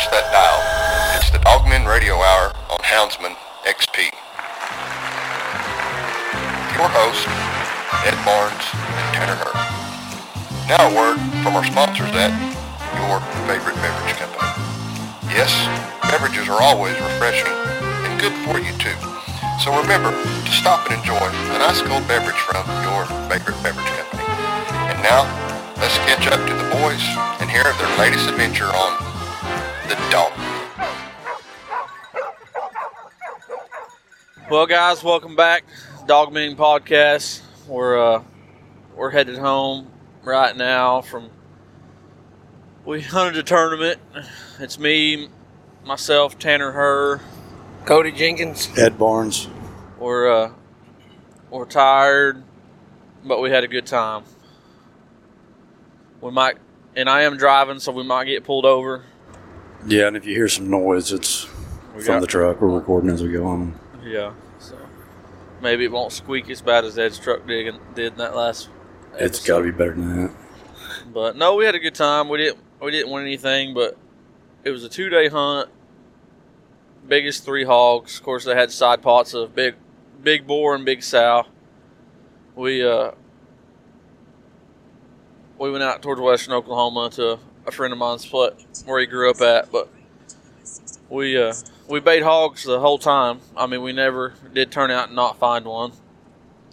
touch that dial. It's the Dogman Radio Hour on Houndsman XP. Your host, Ed Barnes and Tanner Herr. Now a word from our sponsors at your favorite beverage company. Yes, beverages are always refreshing and good for you too. So remember to stop and enjoy a nice cold beverage from your favorite beverage company. And now, let's catch up to the boys and hear of their latest adventure on the dog. Well, guys, welcome back, Dog Meeting Podcast. We're uh, we're headed home right now from. We hunted a tournament. It's me, myself, Tanner Herr. Cody Jenkins. Ed Barnes. We're uh, we're tired, but we had a good time. We might, and I am driving, so we might get pulled over. Yeah, and if you hear some noise, it's We from the truck. We're recording as we go on. Yeah, so maybe it won't squeak as bad as Ed's truck did, did in that last. It's got to be better than that. But no, we had a good time. We didn't we didn't win anything, but it was a two day hunt. Biggest three hogs. Of course, they had side pots of big big boar and big sow. We uh we went out towards western Oklahoma to a friend of mine's split where he grew up at, but we uh we bait hogs the whole time. I mean, we never did turn out and not find one.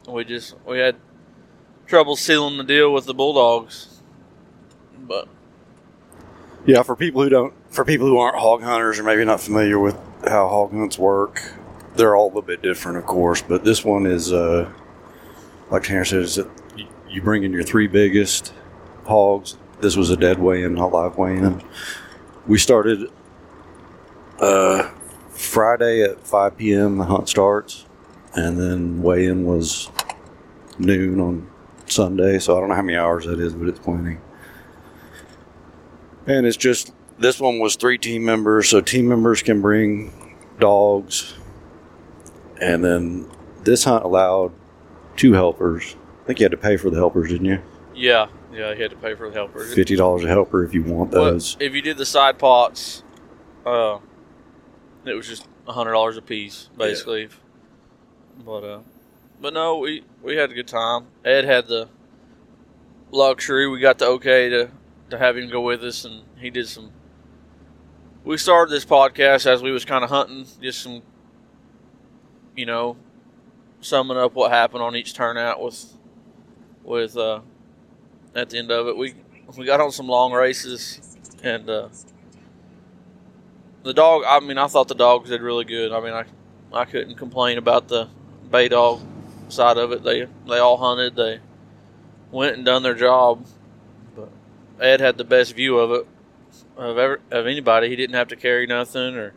We just we had trouble sealing the deal with the bulldogs. But Yeah, for people who don't, for people who aren't hog hunters or maybe not familiar with how hog hunts work, they're all a little bit different, of course. But this one is, uh, like Tanner you- you bring in your three biggest hogs. This was a dead weigh-in, not live weigh-in. We started uh, Friday at 5 p.m. The hunt starts, and then weigh-in was noon on Sunday. So I don't know how many hours that is, but it's plenty. And it's just this one was three team members, so team members can bring dogs. And then this hunt allowed two helpers. I think you had to pay for the helpers, didn't you? yeah, yeah, he had to pay for the helper. Fifty dollars a helper if you want But those. if you did the side pots, uh, it was just a hundred dollars a piece, basically. But uh, but no, we we had a good time. Ed had the luxury. We got the okay to to have him go with us, and he did some. We started this podcast as we was kind of hunting, just some, you know, summing up what happened on each turnout with, with uh, at the end of it, we we got on some long races, and uh, the dog. I mean, I thought the dogs did really good. I mean, I I couldn't complain about the bay dog side of it. They they all hunted. They went and done their job. But Ed had the best view of it of ever of anybody. He didn't have to carry nothing or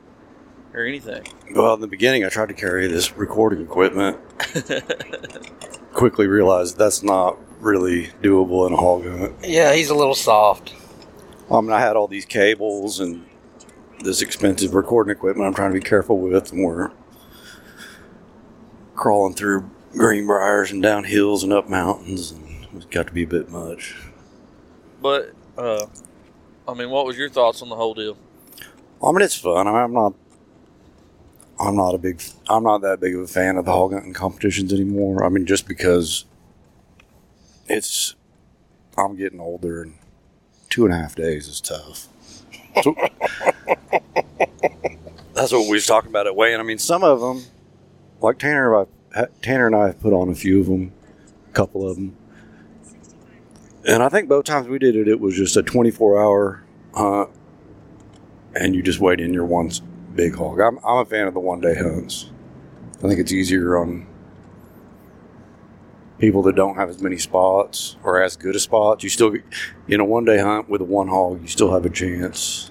or anything. Well, in the beginning, I tried to carry this recording equipment. Quickly realized that's not really doable in a hog hunt. Yeah, he's a little soft. I mean, I had all these cables and this expensive recording equipment I'm trying to be careful with, and we're crawling through greenbriers and down hills and up mountains, and it's got to be a bit much. but uh, I mean, what was your thoughts on the whole deal? I mean, it's fun. I mean, I'm not. I'm not a big. I'm not that big of a fan of the hog hunting competitions anymore. I mean, just because it's. I'm getting older, and two and a half days is tough. So- that's what we was talking about at weigh-in. I mean, some of them, like Tanner, Tanner and I have put on a few of them, a couple of them, and I think both times we did it, it was just a 24-hour hunt and you just wait in your one big hog. I'm, I'm a fan of the one day hunts. I think it's easier on people that don't have as many spots or as good a spots. You still, in a one day hunt with a one hog, you still have a chance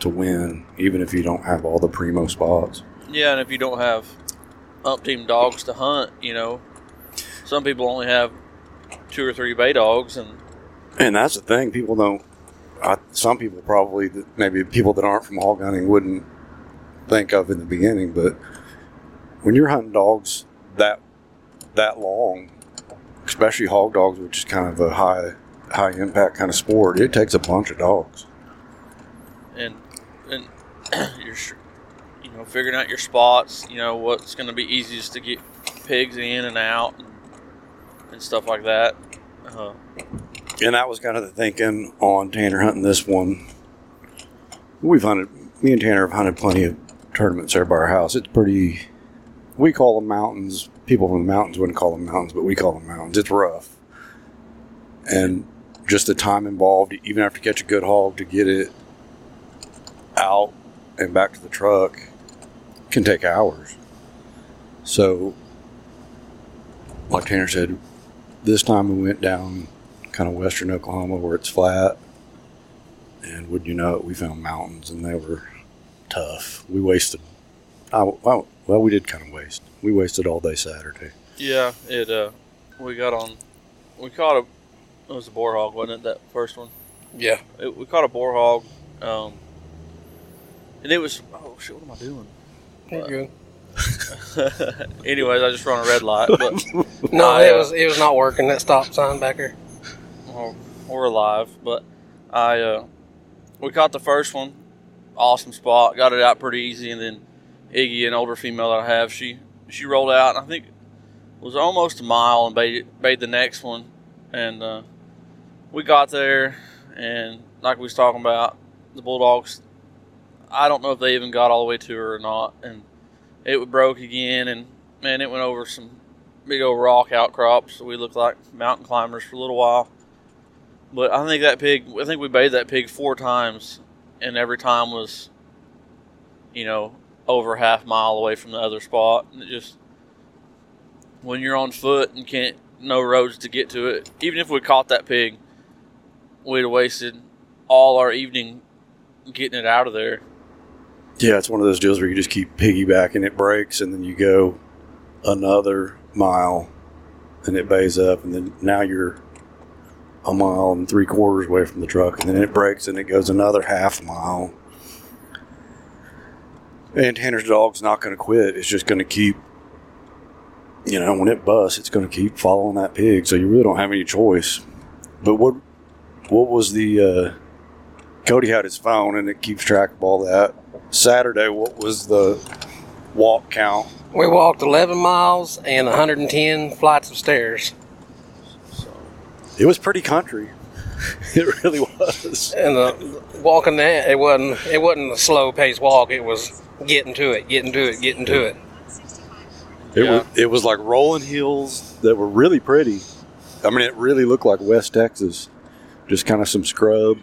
to win, even if you don't have all the primo spots. Yeah, and if you don't have up team dogs to hunt, you know, some people only have two or three bay dogs, and And that's the thing, people don't. I, some people probably, maybe people that aren't from hog hunting wouldn't think of in the beginning, but when you're hunting dogs that that long, especially hog dogs, which is kind of a high high impact kind of sport, it takes a bunch of dogs. and and you're you know figuring out your spots. You know what's going to be easiest to get pigs in and out and, and stuff like that. Uh, And that was kind of the thinking on Tanner hunting this one. We've hunted, me and Tanner have hunted plenty of tournaments there by our house. It's pretty, we call them mountains. People from the mountains wouldn't call them mountains, but we call them mountains. It's rough. And just the time involved, even after you catch a good hog to get it out and back to the truck can take hours. So, like Tanner said, this time we went down kind of western Oklahoma where it's flat. And would you know it, we found mountains and they were tough. We wasted, I, well, well, we did kind of waste. We wasted all day Saturday. yeah, it. Uh, we got on. We caught a. It was a boar hog, wasn't it? That first one. Yeah. It, we caught a boar hog, um, and it was. Oh shit! What am I doing? You're good. Anyways, I just run a red light, but No, I, it uh, was it was not working. That stop sign back there. well, we're alive. But I, uh, we caught the first one, awesome spot, got it out pretty easy, and then Iggy, an older female that I have, she she rolled out. I think was almost a mile and bait bait the next one, and uh, we got there, and like we was talking about, the bulldogs. I don't know if they even got all the way to her or not, and it broke again, and man, it went over some big old rock outcrops. So we looked like mountain climbers for a little while. But I think that pig, I think we baited that pig four times, and every time was, you know, over half mile away from the other spot. And it just, when you're on foot and can't, no roads to get to it, even if we caught that pig, we'd have wasted all our evening getting it out of there. Yeah, it's one of those deals where you just keep piggybacking, it breaks, and then you go another mile and it bays up, and then now you're a mile and three quarters away from the truck, and then it breaks and it goes another half mile. And Tanner's dog's not going to quit. It's just going to keep, you know, when it busts, it's going to keep following that pig. So you really don't have any choice. But what, what was the? Uh, Cody had his phone and it keeps track of all that. Saturday, what was the walk count? We walked 11 miles and 110 flights of stairs. It was pretty country. It really was. And the walking that it wasn't it wasn't a slow paced walk. It was getting to it, getting to it, getting to it. It Yeah. was it was like rolling hills that were really pretty. I mean, it really looked like West Texas, just kind of some scrub,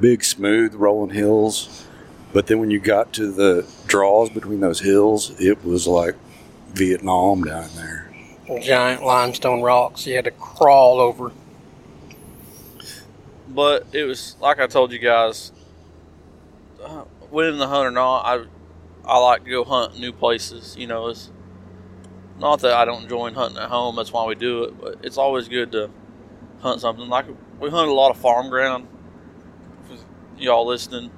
big smooth rolling hills. But then when you got to the draws between those hills, it was like Vietnam down there. Giant limestone rocks you had to crawl over. But it was like I told you guys, uh, winning the hunt or not, I I like to go hunt new places. You know, it's not that I don't enjoy hunting at home. That's why we do it. But it's always good to hunt something. Like we hunt a lot of farm ground. Y'all listening,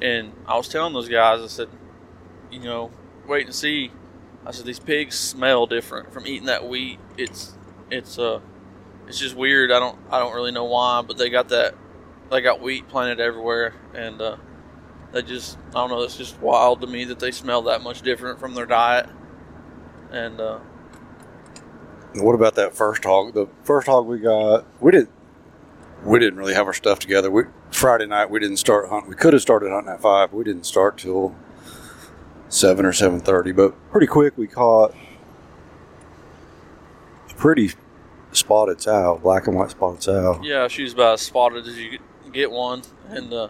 and I was telling those guys, I said, you know, wait and see. I said these pigs smell different from eating that wheat. It's it's uh it's just weird. I don't I don't really know why, but they got that they got wheat planted everywhere, and uh, they just I don't know. It's just wild to me that they smell that much different from their diet. And uh, What about that first hog? The first hog we got, we didn't. We didn't really have our stuff together. We Friday night we didn't start hunting. We could have started hunting at five. But we didn't start till seven or seven thirty. But pretty quick we caught a pretty spotted sow, black and white spotted sow. yeah, she's about as spotted as you get one, and uh,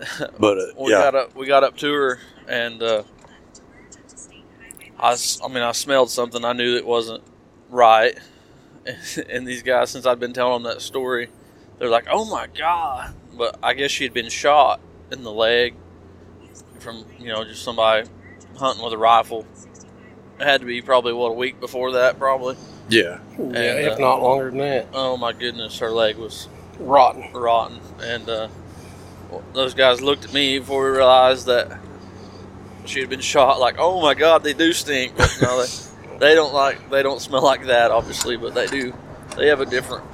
But uh, we yeah, got up we got up to her, and uh, I mean I smelled something. I knew it wasn't right. And these guys, since I'd been telling them that story, they're like, "Oh my god!" But I guess she had been shot in the leg from you know just somebody hunting with a rifle. It had to be probably what a week before that, probably. Yeah. Yeah, And, if uh, not longer than that. Oh my goodness, her leg was Rotten. rotten, and uh, those guys looked at me before we realized that she had been shot. Like, oh my god, they do stink. But no, they, they don't like they don't smell like that, obviously, but they do. They have a different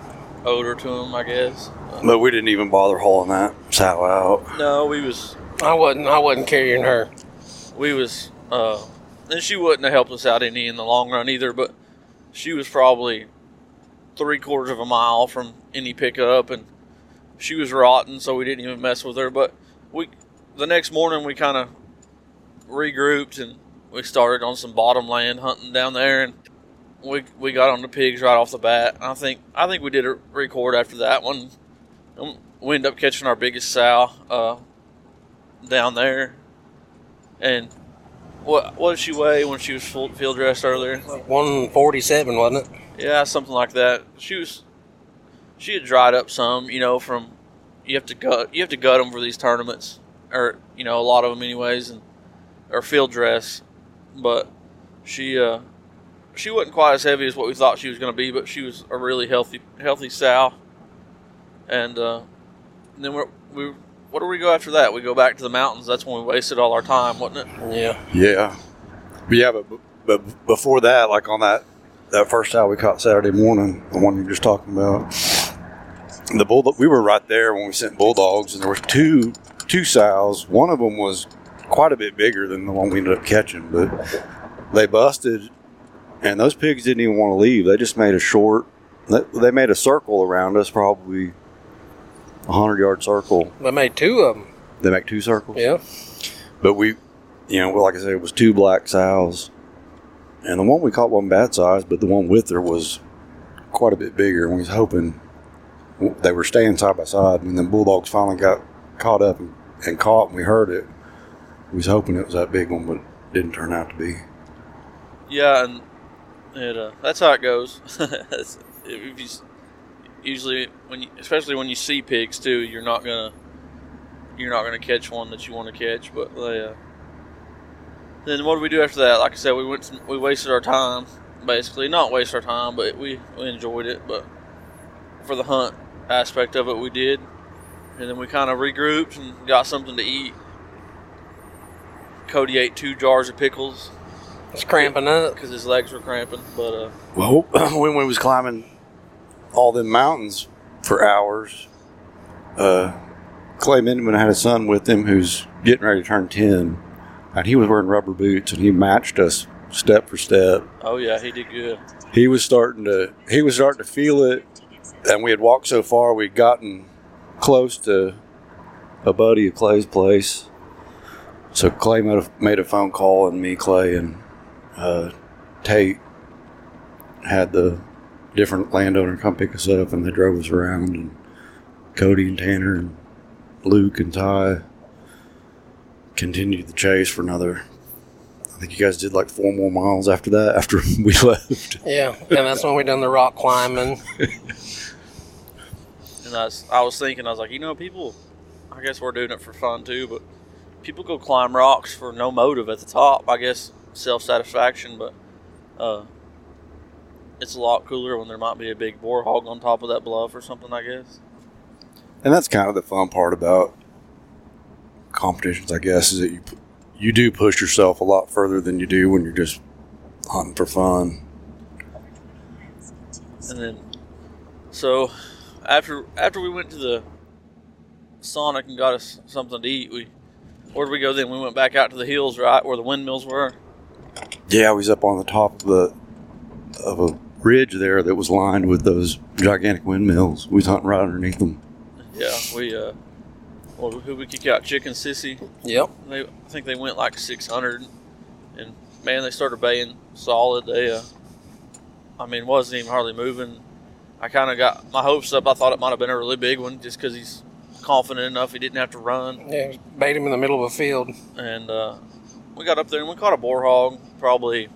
odor to them, I guess. But we didn't even bother hauling that sow out. No, we was I wasn't. I wasn't carrying her. we was uh and she wouldn't have helped us out any in the long run either but she was probably three quarters of a mile from any pickup and she was rotten so we didn't even mess with her. But we the next morning we kind of regrouped and we started on some bottom land hunting down there and we we got on the pigs right off the bat. I think i think we did a record after that one. And we ended up catching our biggest sow uh, down there. And what what did she weigh when she was full, field dressed earlier? One forty-seven, wasn't it? Yeah, something like that. She was she had dried up some, you know, from you have to gut you have to gut them for these tournaments, or you know, a lot of them anyways, and or field dress. But she uh she wasn't quite as heavy as what we thought she was going to be, but she was a really healthy healthy sow. And uh, then we're, we what do we go after that? We go back to the mountains. That's when we wasted all our time, wasn't it? Yeah. Yeah. But yeah, but, but before that, like on that that first sow we caught Saturday morning, the one you're just talking about, the bulldog. We were right there when we sent bulldogs, and there were two two sows. One of them was quite a bit bigger than the one we ended up catching, but they busted, and those pigs didn't even want to leave. They just made a short. They they made a circle around us, probably a hundred yard circle. They made two of them. They make two circles. Yeah. But we, you know, well, like I said, it was two black sows, and the one we caught wasn't bad size, but the one with her was quite a bit bigger. And we was hoping they were staying side by side. When the bulldogs finally got caught up and, and caught, and we heard it, we was hoping it was that big one, but it didn't turn out to be. Yeah, and it, uh, that's how it goes. If you, s- usually, when you, especially when you see pigs too, you're not gonna you're not gonna catch one that you want to catch. But they, uh, then what do we do after that? Like I said, we went to, we wasted our time basically, not waste our time, but we, we enjoyed it. But for the hunt aspect of it, we did, and then we kind of regrouped and got something to eat. Cody ate two jars of pickles It's cramping up. because his legs were cramping. But uh, Well, when we was climbing all them mountains for hours, uh, Clay Mindemann had a son with him who's getting ready to turn ten, and he was wearing rubber boots, and he matched us step for step. oh yeah, he did good. He was starting to he was starting to feel it, and we had walked so far we'd gotten close to a buddy of Clay's place. So Clay made a, made a phone call, and me, Clay, and uh, Tate had the different landowner come pick us up, and they drove us around, and Cody and Tanner and Luke and Ty continued the chase for another. I think you guys did like four more miles after that, after we left. Yeah, and that's when we done the rock climbing. And I was, I was thinking, I was like, you know, people, I guess we're doing it for fun too, but people go climb rocks for no motive at the top. I guess self satisfaction, but uh, it's a lot cooler when there might be a big boar hog on top of that bluff or something. I guess. And that's kind of the fun part about competitions, I guess, is that you you do push yourself a lot further than you do when you're just hunting for fun. And then, so after after we went to the Sonic and got us something to eat, we where did we go then? We went back out to the hills, right where the windmills were. Yeah, we was up on the top of the of a ridge there that was lined with those gigantic windmills. We was hunting right underneath them. Yeah, we uh, well, who we kick out? Chicken Sissy. Yep. They, I think they went like 600, and man, they started baying solid. They, uh, I mean, wasn't even hardly moving. I kind of got my hopes up. I thought it might have been a really big one, just because he's confident enough he didn't have to run. Yeah, bait him in the middle of a field. And uh, we got up there and we caught a boar hog. Probably,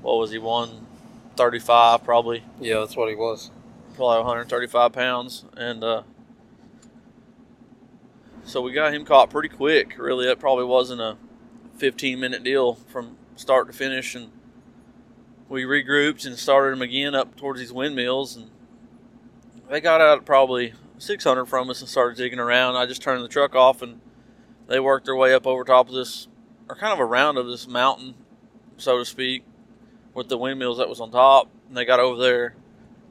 what was he? One thirty-five, probably, Yeah, that's what he was. probably 135 pounds, and uh, so we got him caught pretty quick. Really, that probably wasn't a 15 minute deal from start to finish, and we regrouped and started him again up towards these windmills, and they got out at probably 600 from us and started digging around. I just turned the truck off, and they worked their way up over top of this, or kind of around of this mountain, so to speak, with the windmills that was on top, and they got over there,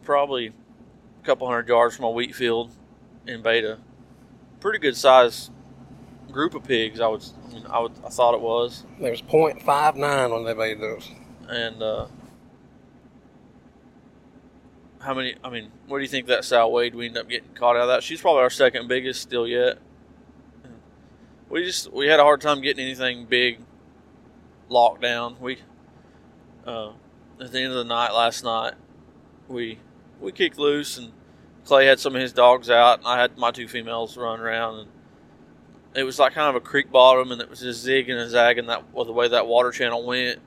probably a couple hundred yards from a wheat field, in beta. Pretty good size group of pigs. I would, I, mean, I would, I thought it was, There was .59 when they made those. and uh, how many? I mean, what do you think that sow weighed? We ended up getting caught out of that. She's probably our second biggest still yet. We just we had a hard time getting anything big locked down. We uh, at the end of the night last night, we we kicked loose and Clay had some of his dogs out, and I had my two females run around, and it was like kind of a creek bottom, and it was just zigging and zagging that well, the way that water channel went,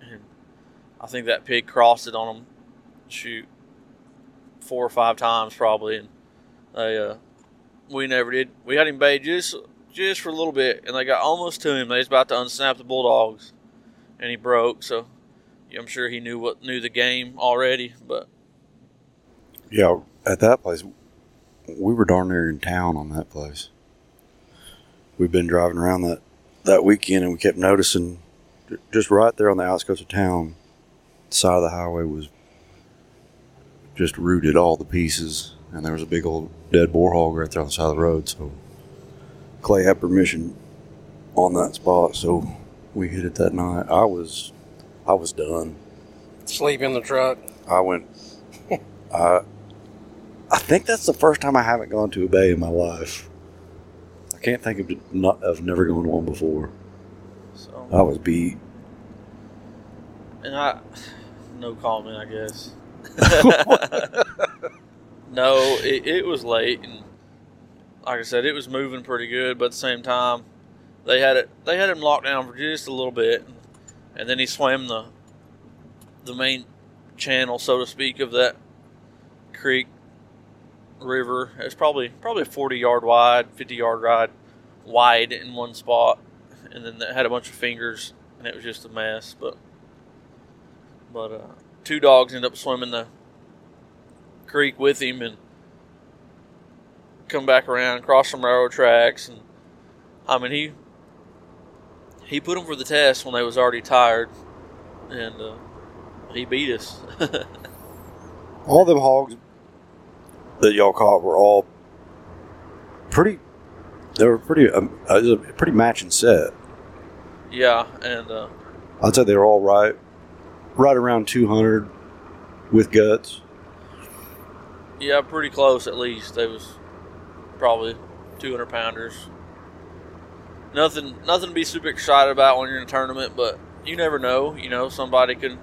and I think that pig crossed it on them, shoot, four or five times probably, and they uh, we never did. We had him bayed just just for a little bit, and they got almost to him. They was about to unsnap the bulldogs, and he broke. So I'm sure he knew what knew the game already, but Yeah, at that place, we were darn near in town on that place. We've been driving around that that weekend, and we kept noticing just right there on the outskirts of town, side of the highway was just rooted all the pieces, and there was a big old dead boar hog right there on the side of the road. So Clay had permission on that spot, so we hit it that night. I was, I was done. Sleep in the truck. I went. I I think that's the first time I haven't gone to a bay in my life. I can't think of not of never going to one before. so I was beat. and I no comment, I guess. no, it, it was late, and like I said, it was moving pretty good. But at the same time, they had it. They had him locked down for just a little bit, and then he swam the the main channel, so to speak, of that creek river. It's probably probably 40 yard wide, 50 yard wide, wide in one spot, and then it had a bunch of fingers, and it was just a mess. But but uh, two dogs end up swimming the creek with him and come back around, cross some railroad tracks, and I mean he he put them for the test when they was already tired, and uh, he beat us. All them hogs that y'all caught were all pretty. They were pretty. Um, uh, it was a pretty matching set. yeah, and uh, I'd say they were all right, right around two hundred with guts. yeah, pretty close at least. They was probably 200 pounders. Nothing, nothing to be super excited about when you're in a tournament, but you never know. You know, somebody could,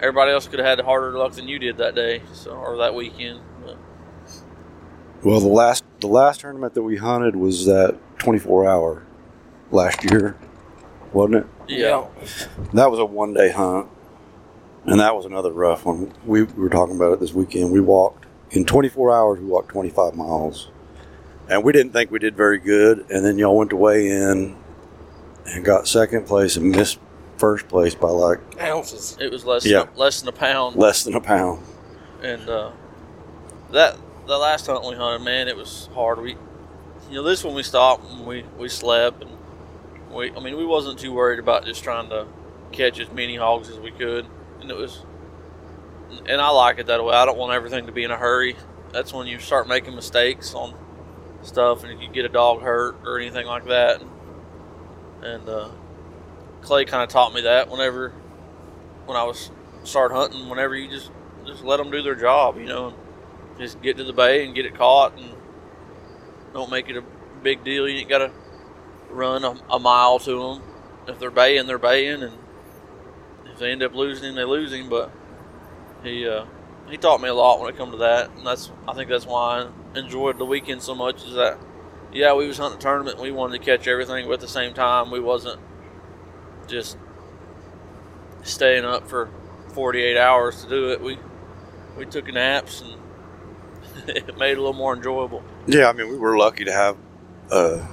everybody else could have had harder luck than you did that day, so or that weekend. But Well, the last the last tournament that we hunted was that twenty four hour last year, wasn't it? yeah, That was a one day hunt, and that was another rough one. We, we were talking about it this weekend. We walked in 24 hours. We walked 25 miles, and we didn't think we did very good. And then y'all went to weigh in and got second place and missed first place by like Ounces. it was less, Yeah. than, less than a pound. less than a pound. and uh, that the last hunt we hunted, man, it was hard. We, you know, this one we stopped and we we slept and we, I mean, we wasn't too worried about just trying to catch as many hogs as we could, and it was, and I like it that way. I don't want everything to be in a hurry. That's when you start making mistakes on stuff, and you get a dog hurt or anything like that. And uh, Clay kind of taught me that whenever when I was start hunting, whenever you just just let them do their job, you know, and just get to the bay and get it caught, and don't make it a big deal. You ain't got to run a, a mile to them. If they're baying, they're baying, and if they end up losing, they lose him. But he uh, he taught me a lot when it come to that, and that's I think that's why I enjoyed the weekend so much. Is that yeah, we was hunting tournament, we wanted to catch everything, but at the same time, we wasn't just staying up for 48 hours to do it. We we took naps and it made it a little more enjoyable. Yeah, I mean, we were lucky to have a,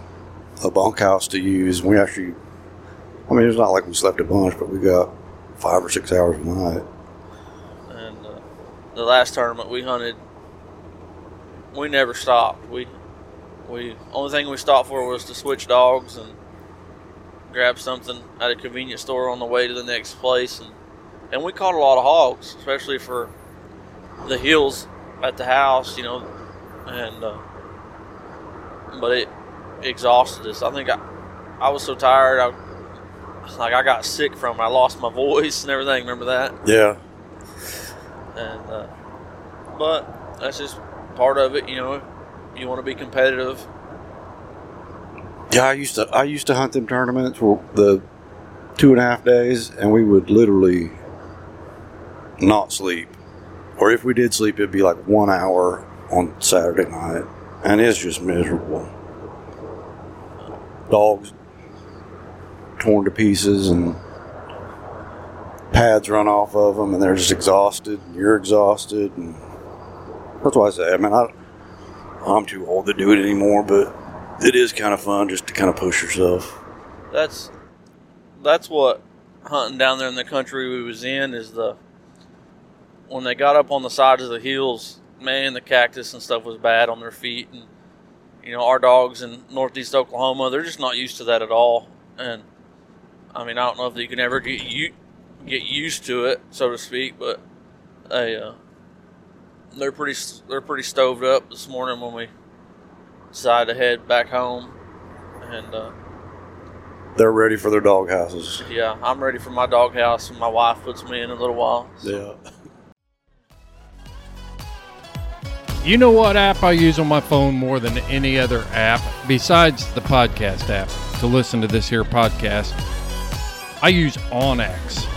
a bunkhouse to use. We actually, I mean, it's not like we slept a bunch, but we got five or six hours a night. The last tournament we hunted, we never stopped. We we only thing we stopped for was to switch dogs and grab something at a convenience store on the way to the next place, and and we caught a lot of hogs, especially for the hills at the house, you know, and uh, but it exhausted us. I think I, I was so tired. I, like I got sick from it. I lost my voice and everything. Remember that? Yeah. And uh, but that's just part of it. You know, you want to be competitive. Yeah, I used to I used to hunt them tournaments for the two and a half days, and we would literally not sleep, or if we did sleep, it'd be like one hour on Saturday night, and it's just miserable. Dogs torn to pieces, and pads run off of them, and they're just exhausted. And you're exhausted, and that's why I say, I mean, I, I'm too old to do it anymore, but it is kind of fun just to kind of push yourself. That's that's what hunting down there in the country we was in is the when they got up on the sides of the hills, man, the cactus and stuff was bad on their feet, and you know our dogs in northeast Oklahoma, they're just not used to that at all, and I mean I don't know if you can ever get you get used to it, so to speak, but they uh, they're pretty they're pretty stoved up this morning when we decided to head back home, and uh, They're ready for their dog houses. yeah, I'm ready for my doghouse, and my wife puts me in a little while. Yeah. You know what app I use on my phone more than any other app besides the podcast app to listen to this here podcast? I use onX.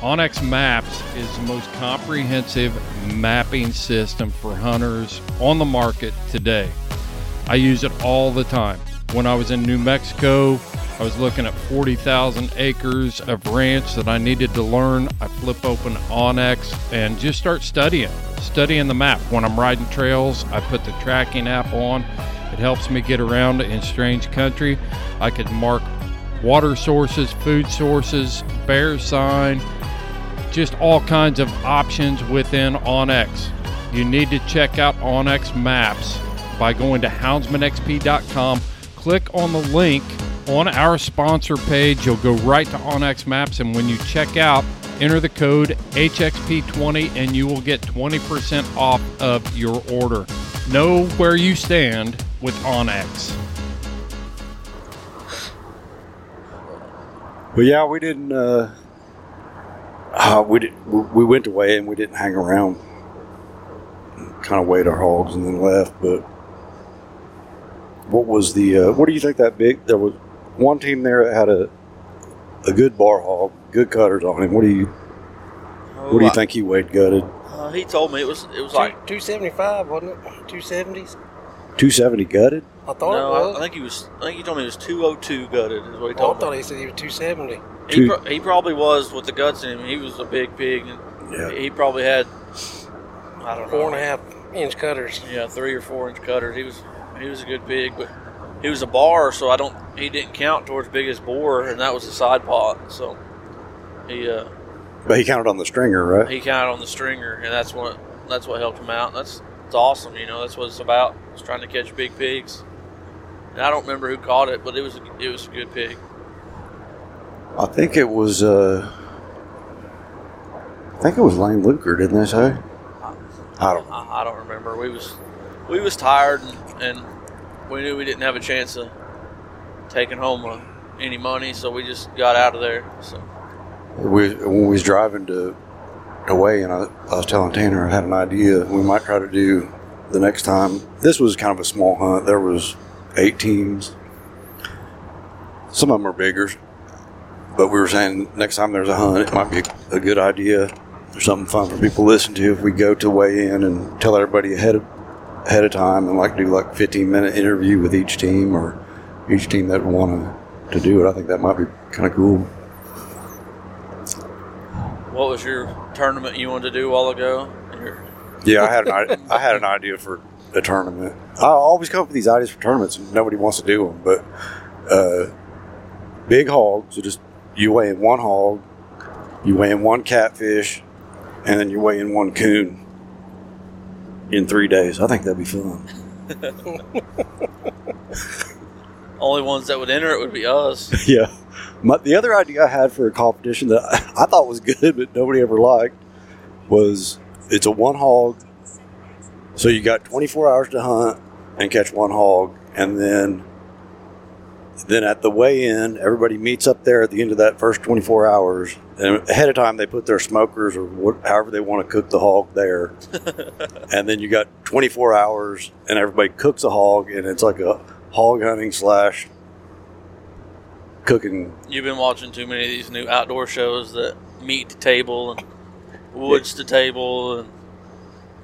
onX Maps is the most comprehensive mapping system for hunters on the market today. I use it all the time. When I was in New Mexico, I was looking at 40,000 acres of ranch that I needed to learn. I flip open onX and just start studying, studying the map. When I'm riding trails, I put the tracking app on. It helps me get around in strange country. I could mark water sources, food sources, bear sign, just all kinds of options within onX. You need to check out onX Maps by going to houndsmanxp.com. Click on the link on our sponsor page. You'll go right to onX Maps, and when you check out, enter the code HXP20 and you will get 20% off of your order. Know where you stand with onX. Well, yeah, we didn't. Uh, uh, we did, we we went away and we didn't hang around. Kind of weighed our hogs and then left. But what was the? Uh, what do you think that big? There was one team there that had a a good bar hog, good cutters on him. What do you What do you think he weighed gutted? Uh, he told me it was it was like Two seventy five, wasn't it? Two seventies. Two seventy gutted. I thought no, it I, was. I think he was. I think he told me it was two oh two gutted. Is what he Oh, I thought me. he said he was two seventy. He, Two- pro- he probably was with the guts in him. He was a big pig. And Yeah. He probably had. I don't know. Four and a half inch cutters. Yeah, three or four inch cutters. He was he was a good pig, but he was a bar, so I don't. He didn't count towards biggest boar, and that was a side pot. So he uh, But he counted on the stringer, right? he counted on the stringer, and that's what that's what helped him out. That's it's awesome. You know, that's what it's about. It's trying to catch big pigs. And I don't remember who caught it, but it was a, it was a good pig. I think it was. Uh, I think it was Lane Luker, didn't they say? I don't. I, I don't remember. We was we was tired, and, and we knew we didn't have a chance of taking home uh, any money, so we just got out of there. So We, when we was driving to away, and I, I was telling Tanner I had an idea we might try to do the next time. This was kind of a small hunt. There was eight teams. Some of them are bigger, but we were saying next time there's a hunt, it might be a good idea or something fun for people to listen to if we go to weigh in and tell everybody ahead of ahead of time and like do like 15 minute interview with each team or each team that want to do it. I think that might be kind of cool. what was your tournament you wanted to do a while ago? Yeah, I had an idea, I had an idea for a tournament. I always come up with these ideas for tournaments, and nobody wants to do them. But uh, big hog, so just you weigh in one hog, you weigh in one catfish, and then you weigh in one coon in three days. I think that'd be fun. Only ones that would enter it would be us. yeah. My, the other idea I had for a competition that I, I thought was good, but nobody ever liked, was it's a one hog. So you got 24 hours to hunt, and catch one hog, and then then at the weigh in, everybody meets up there at the end of that first 24 hours. And ahead of time, they put their smokers or what, however they want to cook the hog there. and then you got 24 hours, and everybody cooks a hog, and it's like a hog hunting slash cooking. You've been watching too many of these new outdoor shows that meat to table and woods to table, and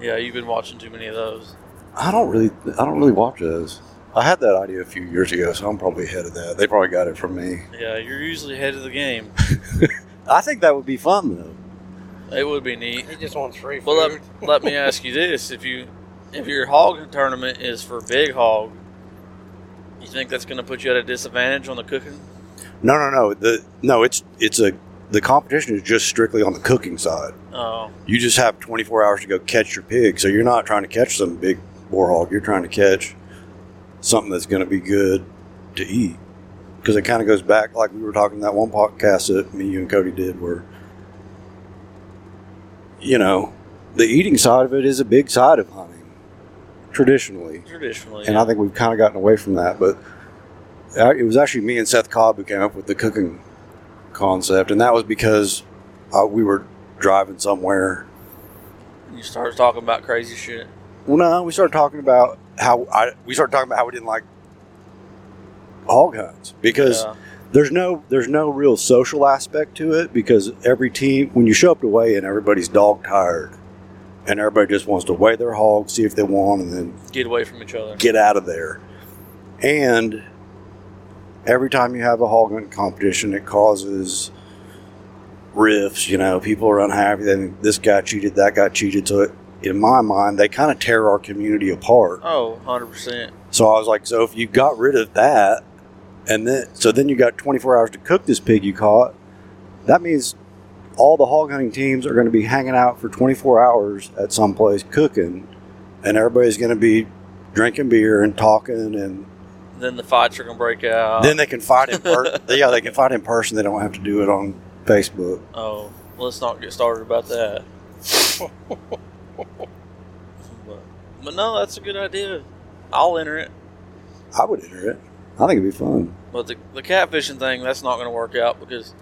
yeah, you've been watching too many of those. I don't really, I don't really watch those. I had that idea a few years ago, so I'm probably ahead of that. They probably got it from me. Yeah, you're usually ahead of the game. I think that would be fun though. It would be neat. He just wants free food. Well, let, let me ask you this: if you if your hog tournament is for big hog, you think that's going to put you at a disadvantage on the cooking? No, no, no. The no, it's it's a the competition is just strictly on the cooking side. Oh, You just have 24 hours to go catch your pig, so you're not trying to catch some big boar hog. You're trying to catch something that's going to be good to eat. Because it kind of goes back, like we were talking that one podcast that me, you, and Cody did, where you know the eating side of it is a big side of hunting traditionally. traditionally. and I think we've kind of gotten away from that. But it was actually me and Seth Cobb who came up with the cooking concept, and that was because uh, we were driving somewhere. you started talking about crazy shit. Well, no, we started talking about how I we started talking about how we didn't like hog hunts because Yeah. there's no there's no real social aspect to it because every team when you show up to weigh in everybody's dog tired and everybody just wants to weigh their hog see if they want and then get away from each other. get out of there. And every time you have a hog hunting competition, it causes rifts. You know, people are unhappy. Then this guy cheated, that guy cheated. So, it, in my mind, they kind of tear our community apart. Oh, 100 percent. So I was like, so if you got rid of that, and then so then you got 24 hours to cook this pig you caught, that means all the hog hunting teams are going to be hanging out for 24 hours at some place cooking, and everybody's going to be drinking beer and talking, and Then the fights are gonna break out. then they can fight in person. yeah, they can fight in person. They don't have to do it on Facebook. oh, let's not get started about that. but, but no, that's a good idea. I'll enter it. I would enter it. I think it'd be fun. But the, the catfishing thing, that's not going to work out because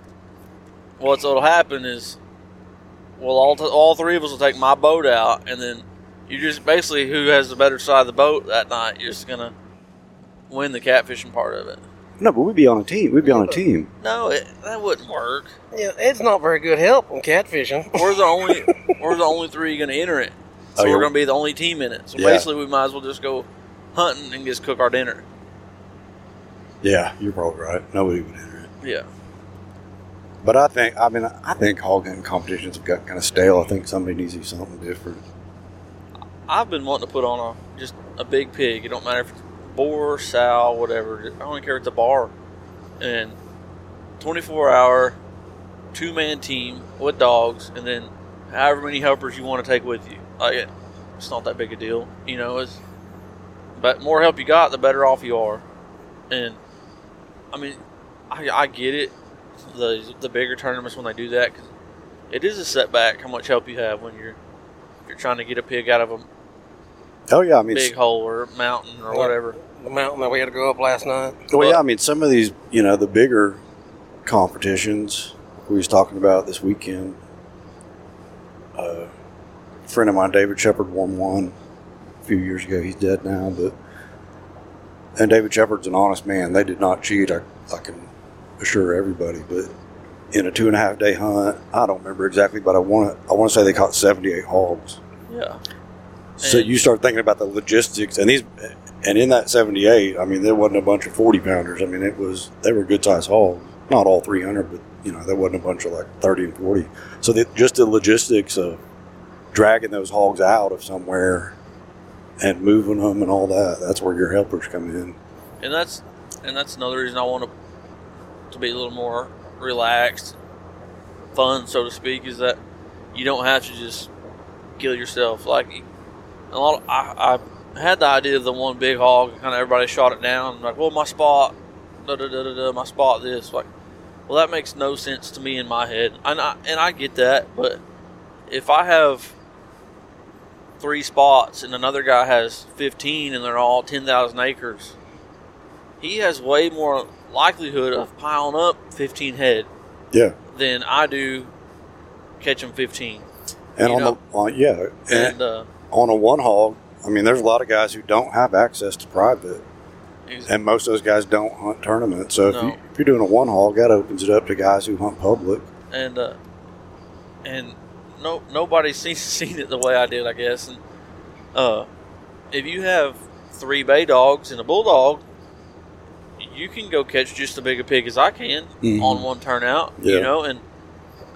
what's will happen is, well, all, t- all three of us will take my boat out, and then you just basically who has the better side of the boat that night, you're just going to win the catfishing part of it. No, but we'd be on a team. We'd be on a team. No, it, that wouldn't work. Yeah, it's not very good help on catfishing. We're the only we're the only three going to enter it, so Oh, we're you're- going to be the only team in it. So Yeah. basically, we might as well just go hunting and just cook our dinner. Yeah, you're probably right. Nobody would enter it. Yeah. But I think, I mean, I think hog hunting competitions have got kind of stale. I think somebody needs to do something different. I've been wanting to put on a just a big pig. It don't matter if it's boar, sow, whatever. I don't care it's a bar. And 24 hour, two man team with dogs, and then however many helpers you want to take with you. Like it's not that big a deal, you know. It's but more help you got, the better off you are. And I mean, I, I get it. The the bigger tournaments when they do that, 'cause it is a setback how much help you have when you're you're trying to get a pig out of a Oh yeah, I mean, big hole or mountain or Yeah. whatever. The mountain that we had to go up last night. well, yeah, I mean, some of these, you know, the bigger competitions we was talking about this weekend. Uh, a friend of mine, David Shepard, won one a few years ago. He's dead now, but and David Shepard's an honest man. They did not cheat. I, I can assure everybody. But in a two and a half day hunt, I don't remember exactly, but I want to I want to say they caught seventy eight hogs. Yeah. So you start thinking about the logistics, and these, and in that '78, I mean, there wasn't a bunch of 40 pounders. I mean, it was they were good sized hogs, not all 300, but you know, there wasn't a bunch of like 30 and 40. So that just the logistics of dragging those hogs out of somewhere and moving them and all that. That's where your helpers come in. And that's and that's another reason I want to to be a little more relaxed, fun, so to speak, is that you don't have to just kill yourself. Like a lot, of, I, I had the idea of the one big hog, kind of everybody shot it down. Like, well, my spot, da da da da da, my spot. This, like, well, that makes no sense to me in my head, and I and I get that, but if I have three spots and another guy has 15 and they're all 10,000 acres, he has way more likelihood of piling up 15 head Yeah. than I do catching 15. And on know? the on, yeah, and And uh, on a one hog, I mean, there's a lot of guys who don't have access to private, he's- and most of those guys don't hunt tournaments. So if, No. you, if you're doing a one hog, that opens it up to guys who hunt public. and uh, and no nobody's seen seen it the way I did, I guess. And uh, if you have three bay dogs and a bulldog, you can go catch just as big a pig as I can Mhm. on one turnout. Yeah. You know, and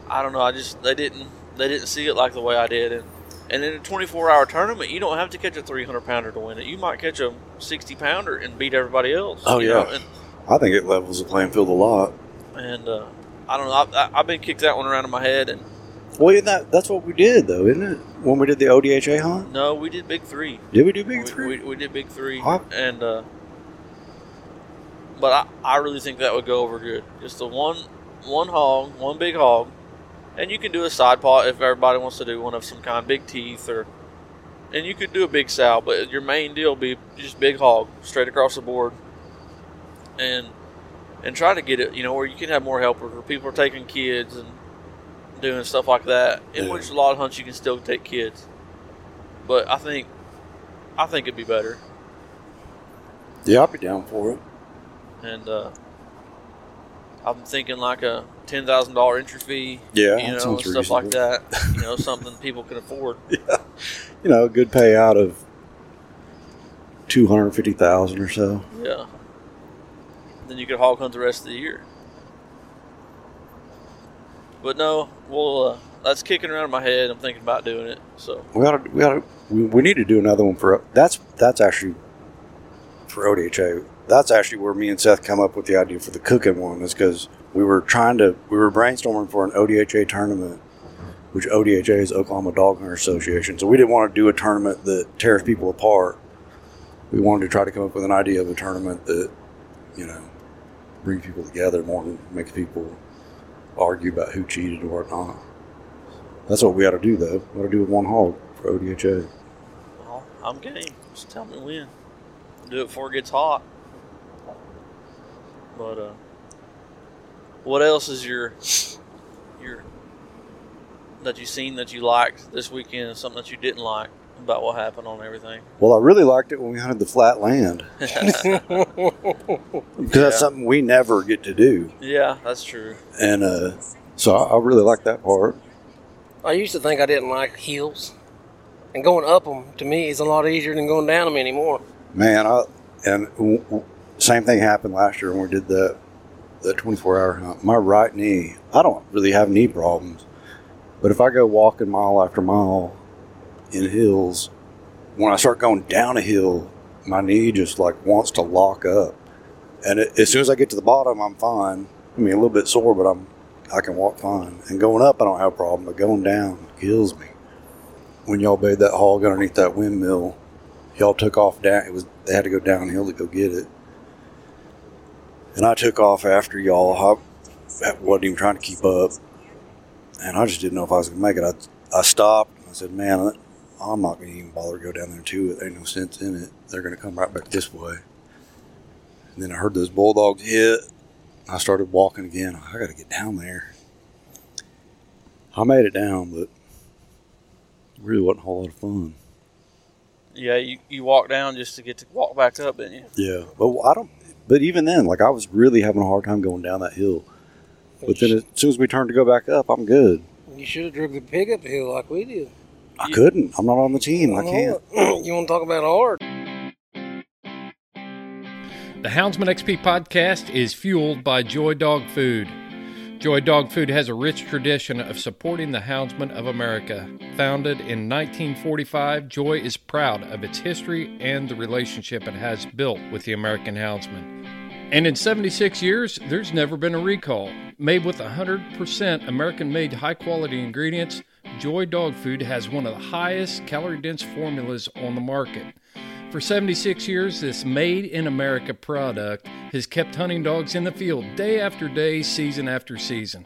I don't know. I just they didn't they didn't see it like the way I did, and and in a 24 hour tournament, you don't have to catch a 300 pounder to win it. You might catch a 60 pounder and beat everybody else. Oh, yeah. and, I think it levels the playing field a lot. and uh, I don't know. I, I, I've been kicked that one around in my head, and Well, that that's what we did though, isn't it? When we did the ODHA hunt, no, we did big three. did we do big we, three? We, we did big three, and uh, but I, I really think that would go over good. Just the one one hog, one big hog, and you can do a side pot if everybody wants to do one of some kind, big teeth or, and you could do a big sow, but your main deal be just big hog straight across the board, and and try to get it, you know, where you can have more helpers, where people are taking kids and doing stuff like that. In Yeah. which a lot of hunts you can still take kids, but I think I think it'd be better. yeah, I'd be down for it. and uh, I'm thinking like a ten thousand dollar entry fee, Yeah, you know, stuff like that. You know, something people can afford. You know, a good payout of two hundred fifty thousand or so. Yeah. Then you could hog hunt the rest of the year. But no, well, uh, that's kicking around in my head. I'm thinking about doing it. So We gotta, we gotta, we, we need to do another one for. That's that's actually for ODHA. That's actually where me and Seth come up with the idea for the cooking one. Is because we were trying to, we were brainstorming for an ODHA tournament, which ODHA is Oklahoma Dog Hunter Association. So we didn't want to do a tournament that tears people apart. We wanted to try to come up with an idea of a tournament that, you know, brings people together more than makes people argue about who cheated or whatnot. That's what we got to do, though. Got to do it one hog for ODHA. well, I'm game. Just tell me when. Do it before it gets hot. But uh, what else is your your that you seen that you liked this weekend? Something that you didn't like about what happened on everything? Well, I really liked it when we hunted the flat land because that's something we never get to do, Yeah, that's true. and uh, so I, I really like that part. I used to think I didn't like hills, and going up them to me is a lot easier than going down them anymore. Man, I and w- w- same thing happened last year when we did that that 24 hour hunt. My right knee, I don't really have knee problems, but if I go walking mile after mile in hills, when I start going down a hill, my knee just like wants to lock up. And it, as soon as I get to the bottom, I'm fine. I mean, a little bit sore, but I'm I can walk fine. And going up, I don't have a problem, but going down kills me. When y'all bait that hog underneath that windmill, y'all took off down. It was they had to go downhill to go get it, and I took off after y'all. I, wasn't even trying to keep up, and I just didn't know if I was gonna make it. I I stopped. I said, "Man, I'm not gonna even bother to go down there too. it. There ain't no sense in it. They're gonna come right back this way." And then I heard those bulldogs hit. I started walking again. I got to get down there. I made it down, but it really wasn't a whole lot of fun. Yeah, you, you walk down just to get to walk back up, didn't you? Yeah, but I don't. But even then, like I was really having a hard time going down that hill. But then as soon as we turned to go back up, I'm good. You should have drove the pig up the hill like we did. I couldn't. I'm not on the team. I can't. you want to talk about hard? The Houndsman XP podcast is fueled by Joy Dog Food. Joy Dog Food has a rich tradition of supporting the Houndsman of America. Founded in 1945, Joy is proud of its history and the relationship it has built with the American Houndsman. And in 76 years, there's never been a recall. Made with 100% American made high quality ingredients, Joy Dog Food has one of the highest calorie dense formulas on the market. For 76 years, this made in America product has kept hunting dogs in the field day after day, season after season.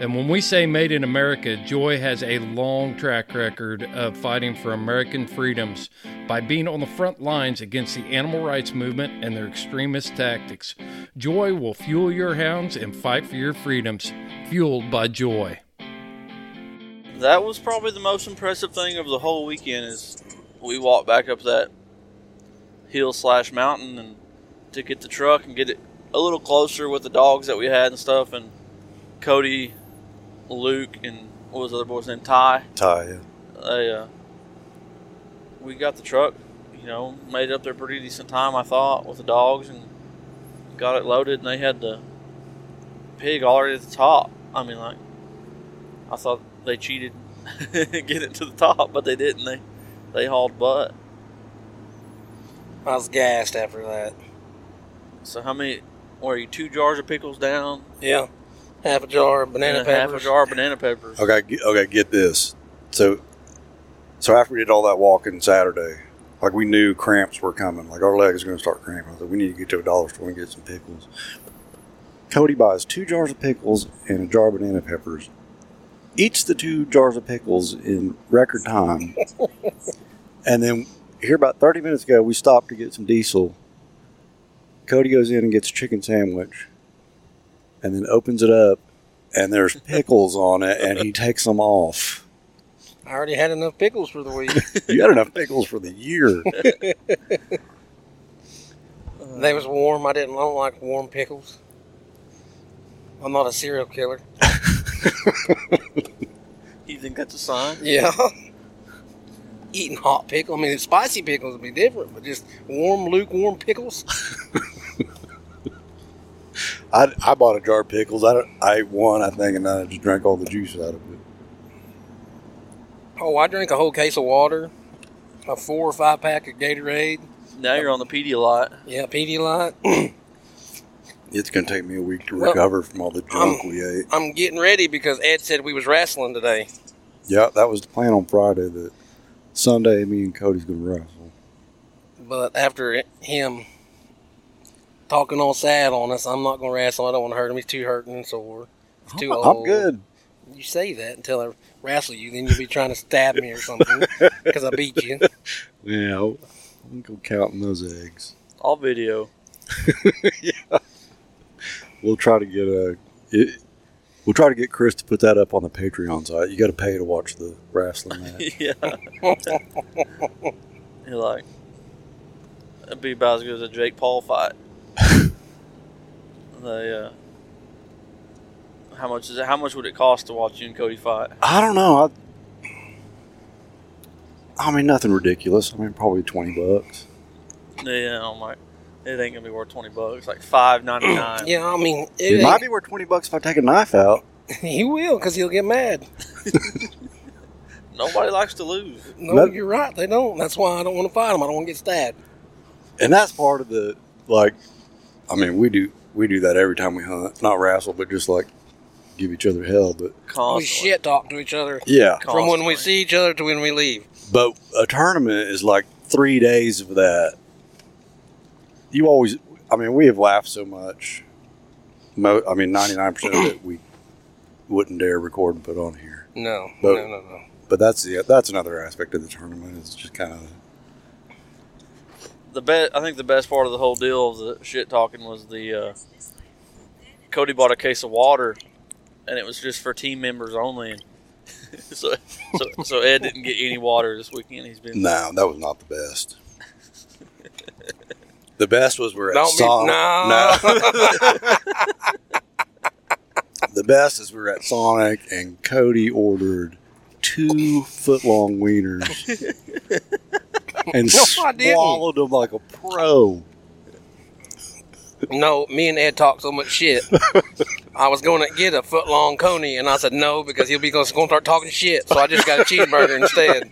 And when we say made in America, Joy has a long track record of fighting for American freedoms by being on the front lines against the animal rights movement and their extremist tactics. Joy will fuel your hounds and fight for your freedoms, fueled by Joy. That was probably the most impressive thing of the whole weekend is we walked back up that hill slash mountain and to get the truck and get it a little closer with the dogs that we had and stuff and Cody, Luke, and what was the other boy's name? Ty. Ty, yeah. They, uh, we got the truck, you know, made it up there pretty decent time, I thought, with the dogs and got it loaded. And they had the pig already at the top. I mean, like, I thought they cheated, get it to the top, but they didn't. They they hauled butt. I was gassed after that. So how many? Were you two jars of pickles down? Yeah. Half a jar of banana and a half a jar of banana peppers. Okay, get- okay, get this. So, so after we did all that walking Saturday, like we knew cramps were coming. Like our legs are going to start cramping. I was like, we need to get to a dollar store and get some pickles. Cody buys two jars of pickles and a jar of banana peppers. Eats the two jars of pickles in record time. and then here about 30 minutes ago, we stopped to get some diesel. Cody goes in and gets a chicken sandwich and then opens it up and there's pickles on it and he takes them off. I already had enough pickles for the week. You had enough pickles for the year. they was warm. I didn't I don't like warm pickles. I'm not a serial killer. You think that's a sign? Yeah. Eating hot pickle. I mean, spicy pickles would be different, but just warm, lukewarm pickles. I, I bought a jar of pickles. I, don't, I ate one, I think, and I just drank all the juice out of it. Oh, I drank a whole case of water, a four or five pack of Gatorade. Now you're on the Pedialyte. Yeah, Pedialyte. It's going to take me a week to Well, recover from all the junk um, we ate. I'm getting ready because Ed said we was wrestling today. Yeah, that was the plan on Friday that Sunday me and Cody's going to wrestle. But after him talking all sad on us, I'm not going to wrestle. I don't want to hurt him. He's too hurting and sore. He's too oh, old. I'm good. You say that until I wrestle you, then you'll be trying to stab me or something because I beat you. Yeah, I'll, I'm going counting those eggs. I'll video. yeah. We'll try to get a. It, we'll try to get Chris to put that up on the Patreon site. You got to pay to watch the wrestling match. yeah. You're like, it'd be about as good as a Jake Paul fight. they, uh, how much is it? How much would it cost to watch you and Cody fight? I don't know. I, I mean, nothing ridiculous. I mean, probably twenty bucks. Yeah, I'm like, it ain't gonna be worth twenty bucks. Like five ninety nine. yeah, I mean, It, it might be worth twenty bucks if I take a knife out. he will because he'll get mad. Nobody likes to lose. No, Nope. you're right. They don't. That's why I don't want to fight them. I don't want to get stabbed. And that's part of the like. I mean, we do we do that every time we hunt. Not wrestle, but just like give each other hell. But Constantly. We shit talk to each other yeah, from when we see each other to when we leave. but a tournament is like three days of that. You always. I mean, we have laughed so much. Mo, I mean, ninety nine percent of it we wouldn't dare record and put on here. No, But- no, no, no. But that's the that's another aspect of the tournament. It's just kind of the best. I think the best part of the whole deal of the shit talking was the uh, Cody bought a case of water, and it was just for team members only. And so, so, so Ed didn't get any water this weekend. He's been no, that was not the best. The best was we're at Don't be- Son- no. the best is we were at Sonic and Cody ordered two foot long wieners and No, swallowed them like a pro. No, me and Ed talked so much shit. I was going to get a foot long coney, and I said no because he'll be going to start talking shit. So I just got a cheeseburger instead.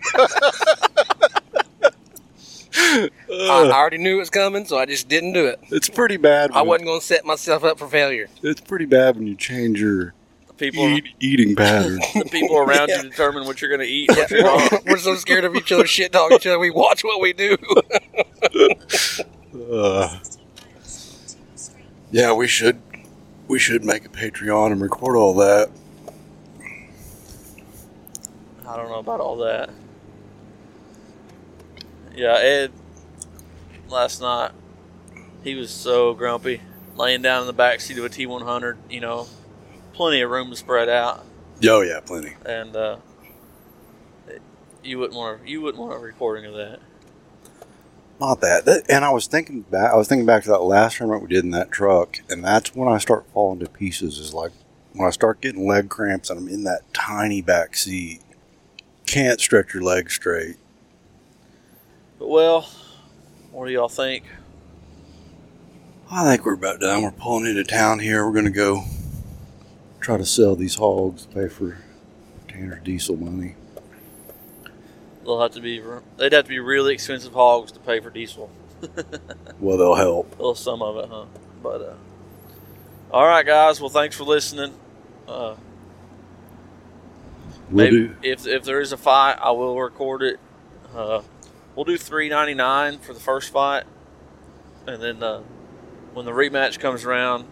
I, I already knew it was coming, so I just didn't do it. It's pretty bad. I wasn't going to set myself up for failure. It's pretty bad when you change your people. eat, eating patterns. The people around Yeah. you determine what you're going to eat. and What you're not. We're, we're so scared of each other, shit talking each other. We watch what we do. Uh, yeah, we should we should make a Patreon and record all that. I don't know about all that. Yeah, Ed last night he was so grumpy, laying down in the back seat of a T100. You know, plenty of room to spread out, Oh yeah, plenty. and uh, you wouldn't want you wouldn't want a recording of that. Not that. that. And I was thinking back. I was thinking back to that last tournament we did in that truck, and that's when I start falling to pieces. Is like when I start getting leg cramps and I'm in that tiny back seat. Can't stretch your legs straight. But well, what do y'all think? I think we're about done. We're pulling into town here. We're gonna go try to sell these hogs, pay for Tanner's diesel money. They'll have to be they'd have to be really expensive hogs to pay for diesel. Well, they'll help. Well, some of it, huh? But uh, all right, guys. Well, thanks for listening. Uh, We'll maybe do. if if there is a fight, I will record it. Uh, we'll do three ninety nine for the first fight, and then uh, when the rematch comes around,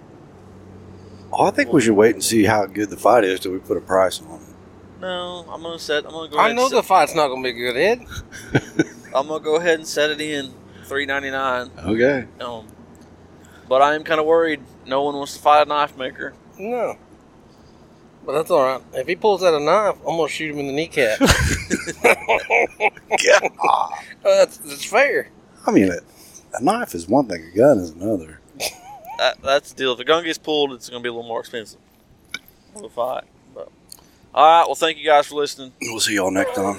Oh, I think we should wait and see how good the fight is till we put a price on it. no, I'm gonna set. I'm gonna go. I ahead know and the set, fight's not gonna be good, Ed. I'm gonna go ahead and set it in three ninety nine. Okay. Um, but I am kind of worried. No one wants to fight a knife maker. No. But that's all right. If he pulls out a knife, I'm gonna shoot him in the kneecap. God. that's, that's fair. I mean, a, a knife is one thing, a gun is another. That, that's the deal. If the gun gets pulled, it's going to be a little more expensive the fight. But all right. Well, thank you guys for listening. We'll see y'all next time.